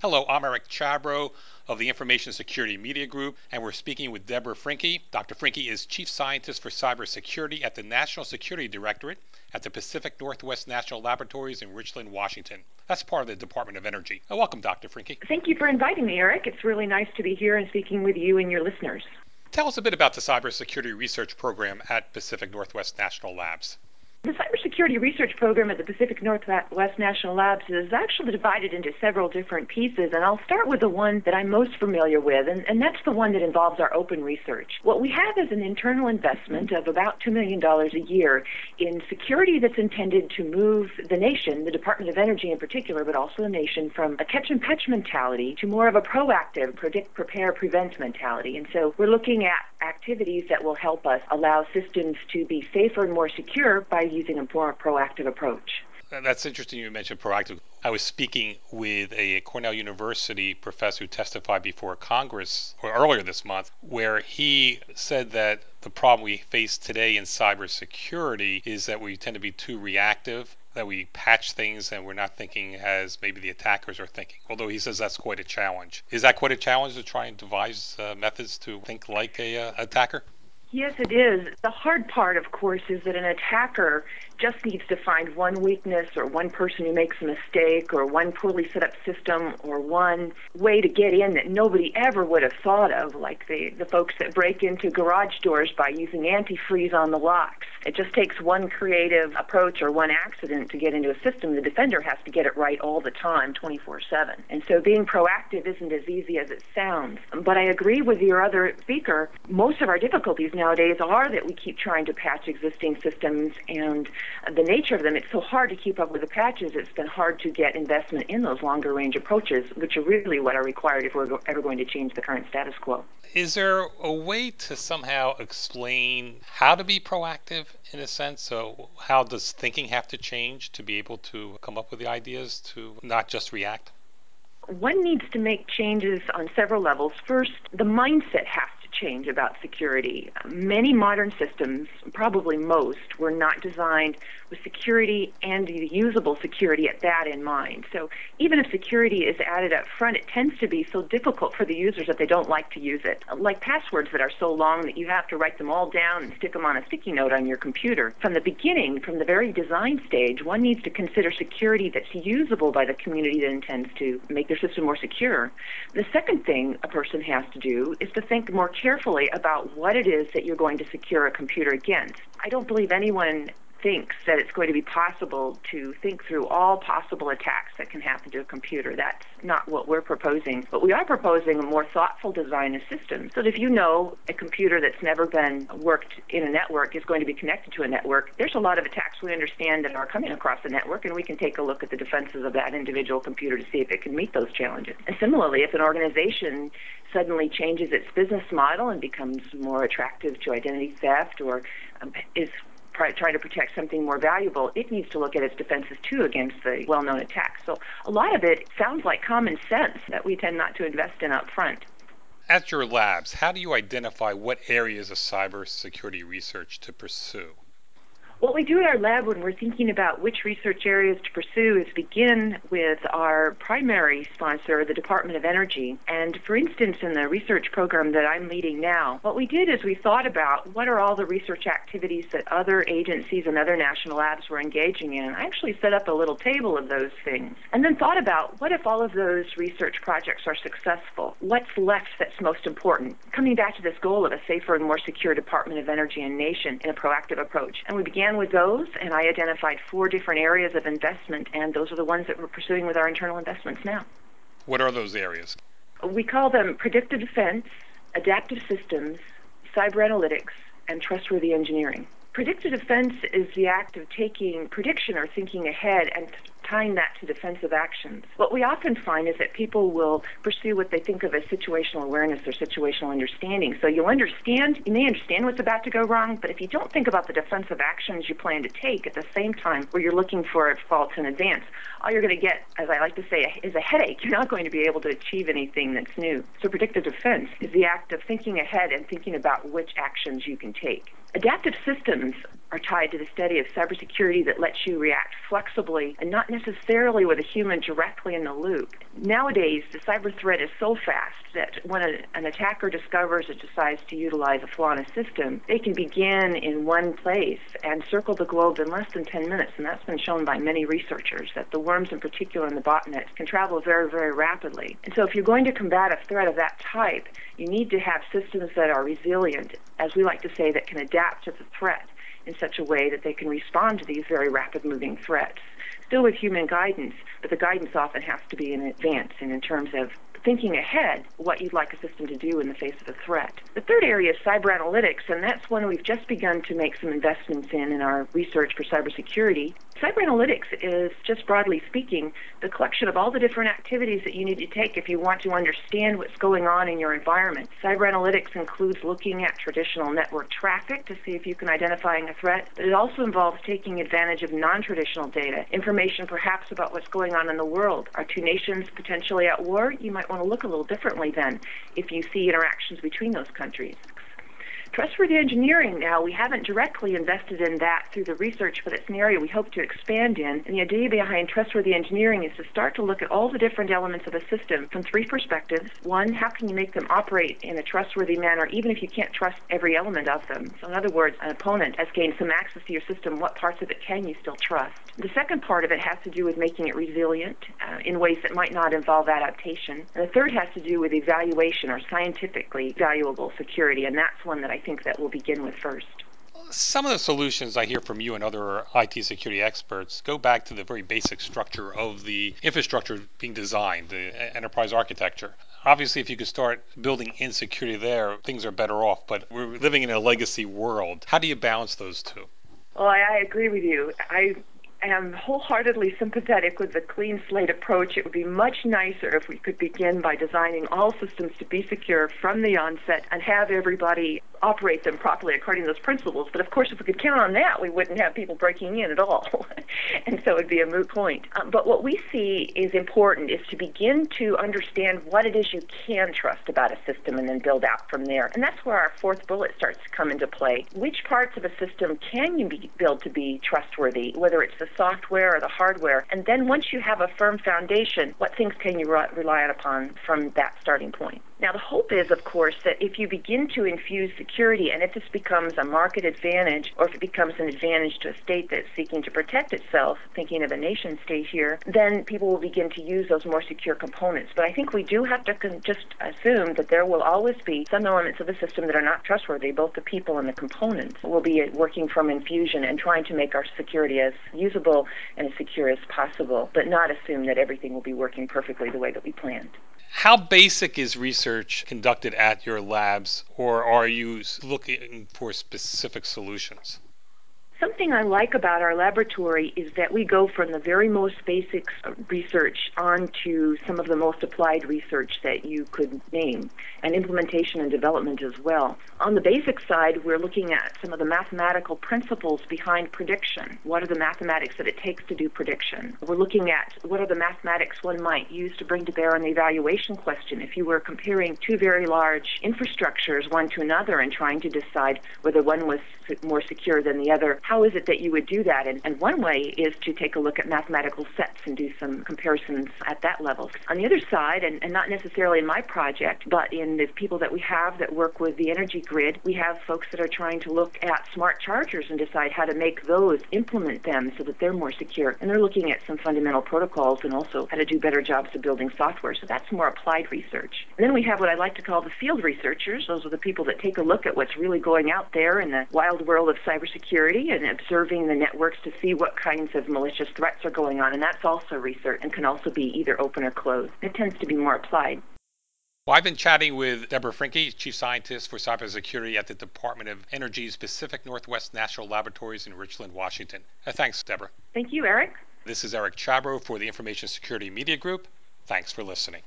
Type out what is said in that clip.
Hello, I'm Eric Chabrow of the Information Security Media Group, and we're speaking with Deborah Frincke. Dr. Frincke is Chief Scientist for Cybersecurity at the National Security Directorate at the Pacific Northwest National Laboratories in Richland, Washington. That's part of the Department of Energy. Uh, welcome, Dr. Frincke. Thank you for inviting me, Eric. It's really nice to be here and speaking with you and your listeners. Tell us a bit about the Cybersecurity Research Program at Pacific Northwest National Labs. The cybersecurity research program at the Pacific Northwest National Labs is actually divided into several different pieces, and I'll start with the one that I'm most familiar with, and, and that's the one that involves our open research. What we have is an internal investment of about $2 million a year in security that's intended to move the nation, the Department of Energy in particular, but also the nation, from a catch and patch mentality to more of a proactive, predict, prepare, prevent mentality. And so we're looking at activities that will help us allow systems to be safer and more secure by using a more proactive approach. That's interesting you mentioned proactive. I was speaking with a Cornell University professor who testified before Congress or earlier this month, where he said that the problem we face today in cybersecurity is that we tend to be too reactive, that we patch things and we're not thinking as maybe the attackers are thinking. Although he says that's quite a challenge. Is that quite a challenge to try and devise uh, methods to think like a uh, attacker? Yes, it is. The hard part, of course, is that an attacker just needs to find one weakness or one person who makes a mistake or one poorly set up system or one way to get in that nobody ever would have thought of, like the, the folks that break into garage doors by using antifreeze on the locks. It just takes one creative approach or one accident to get into a system. The defender has to get it right all the time, 24 7. And so being proactive isn't as easy as it sounds. But I agree with your other speaker. Most of our difficulties nowadays are that we keep trying to patch existing systems and the nature of them, it's so hard to keep up with the patches, it's been hard to get investment in those longer range approaches, which are really what are required if we're ever going to change the current status quo. Is there a way to somehow explain how to be proactive in a sense? So, how does thinking have to change to be able to come up with the ideas to not just react? One needs to make changes on several levels. First, the mindset has change about security. Many modern systems, probably most, were not designed with security and usable security at that in mind. So even if security is added up front, it tends to be so difficult for the users that they don't like to use it. Like passwords that are so long that you have to write them all down and stick them on a sticky note on your computer. From the beginning, from the very design stage, one needs to consider security that's usable by the community that intends to make their system more secure. The second thing a person has to do is to think more carefully about what it is that you're going to secure a computer against. I don't believe anyone thinks that it's going to be possible to think through all possible attacks that can happen to a computer. That's not what we're proposing. But we are proposing a more thoughtful design of systems so if you know a computer that's never been worked in a network is going to be connected to a network, there's a lot of attacks we understand that are coming across the network, and we can take a look at the defenses of that individual computer to see if it can meet those challenges. And similarly, if an organization suddenly changes its business model and becomes more attractive to identity theft or um, is trying to protect something more valuable, it needs to look at its defenses too against the well-known attacks. So a lot of it sounds like common sense that we tend not to invest in up front. At your labs, how do you identify what areas of cybersecurity research to pursue? What we do in our lab when we're thinking about which research areas to pursue is begin with our primary sponsor, the Department of Energy. And for instance, in the research program that I'm leading now, what we did is we thought about what are all the research activities that other agencies and other national labs were engaging in. I actually set up a little table of those things and then thought about what if all of those research projects are successful? What's left that's most important? Coming back to this goal of a safer and more secure Department of Energy and nation in a proactive approach. And we began began with those, and I identified four different areas of investment, and those are the ones that we're pursuing with our internal investments now. What are those areas? We call them predictive defense, adaptive systems, cyber analytics, and trustworthy engineering. Predictive defense is the act of taking prediction or thinking ahead and tying that to defensive actions. What we often find is that people will pursue what they think of as situational awareness or situational understanding. So you'll understand, you may understand what's about to go wrong, but if you don't think about the defensive actions you plan to take at the same time where you're looking for faults in advance, all you're going to get, as I like to say, is a headache. You're not going to be able to achieve anything that's new. So predictive defense is the act of thinking ahead and thinking about which actions you can take. Adaptive systems are tied to the study of cybersecurity that lets you react flexibly and not necessarily with a human directly in the loop. Nowadays, the cyber threat is so fast that when a, an attacker discovers or decides to utilize a flaw in a system, they can begin in one place and circle the globe in less than 10 minutes. And that's been shown by many researchers that the worms in particular in the botnet can travel very, very rapidly. And so if you're going to combat a threat of that type, you need to have systems that are resilient, as we like to say, that can adapt to the threat in such a way that they can respond to these very rapid moving threats. Still with human guidance, but the guidance often has to be in advance and in terms of thinking ahead what you'd like a system to do in the face of a threat. The third area is cyber analytics, and that's one we've just begun to make some investments in in our research for cybersecurity. Cyber analytics is, just broadly speaking, the collection of all the different activities that you need to take if you want to understand what's going on in your environment. Cyber analytics includes looking at traditional network traffic to see if you can identify a threat, but it also involves taking advantage of non-traditional data, information perhaps about what's going on in the world. Are two nations potentially at war? You might want to look a little differently then if you see interactions between those countries. Trustworthy engineering now, we haven't directly invested in that through the research, but it's an area we hope to expand in. And the idea behind trustworthy engineering is to start to look at all the different elements of a system from three perspectives. One, how can you make them operate in a trustworthy manner, even if you can't trust every element of them? So, in other words, an opponent has gained some access to your system. What parts of it can you still trust? The second part of it has to do with making it resilient uh, in ways that might not involve adaptation. And the third has to do with evaluation or scientifically valuable security, and that's one that I think that we'll begin with first. Some of the solutions I hear from you and other IT security experts go back to the very basic structure of the infrastructure being designed, the enterprise architecture. Obviously, if you could start building insecurity there, things are better off. But we're living in a legacy world. How do you balance those two? Well, I, I agree with you. I am wholeheartedly sympathetic with the clean slate approach. It would be much nicer if we could begin by designing all systems to be secure from the onset and have everybody operate them properly according to those principles. But of course, if we could count on that, we wouldn't have people breaking in at all. and so it'd be a moot point. Um, but what we see is important is to begin to understand what it is you can trust about a system and then build out from there. And that's where our fourth bullet starts to come into play. Which parts of a system can you be, build to be trustworthy, whether it's the software or the hardware? And then once you have a firm foundation, what things can you re- rely upon from that starting point? Now, the hope is, of course, that if you begin to infuse security and if this becomes a market advantage or if it becomes an advantage to a state that's seeking to protect itself, thinking of a nation state here, then people will begin to use those more secure components. But I think we do have to con- just assume that there will always be some elements of the system that are not trustworthy, both the people and the components. We'll be working from infusion and trying to make our security as usable and as secure as possible, but not assume that everything will be working perfectly the way that we planned. How basic is research conducted at your labs, or are you looking for specific solutions? Something I like about our laboratory is that we go from the very most basic research on to some of the most applied research that you could name, and implementation and development as well. On the basic side, we're looking at some of the mathematical principles behind prediction. What are the mathematics that it takes to do prediction? We're looking at what are the mathematics one might use to bring to bear on the evaluation question. If you were comparing two very large infrastructures, one to another, and trying to decide whether one was more secure than the other, how is it that you would do that? And, and one way is to take a look at mathematical sets and do some comparisons at that level. On the other side, and, and not necessarily in my project, but in the people that we have that work with the energy grid, we have folks that are trying to look at smart chargers and decide how to make those, implement them so that they're more secure. And they're looking at some fundamental protocols and also how to do better jobs of building software. So that's more applied research. And then we have what I like to call the field researchers. Those are the people that take a look at what's really going out there in the wild world of cybersecurity and observing the networks to see what kinds of malicious threats are going on. And that's also research and can also be either open or closed. It tends to be more applied. Well, I've been chatting with Deborah Frincke, Chief Scientist for Cybersecurity at the Department of Energy's Pacific Northwest National Laboratories in Richland, Washington. Uh, thanks, Deborah. Thank you, Eric. This is Eric Chabrow for the Information Security Media Group. Thanks for listening.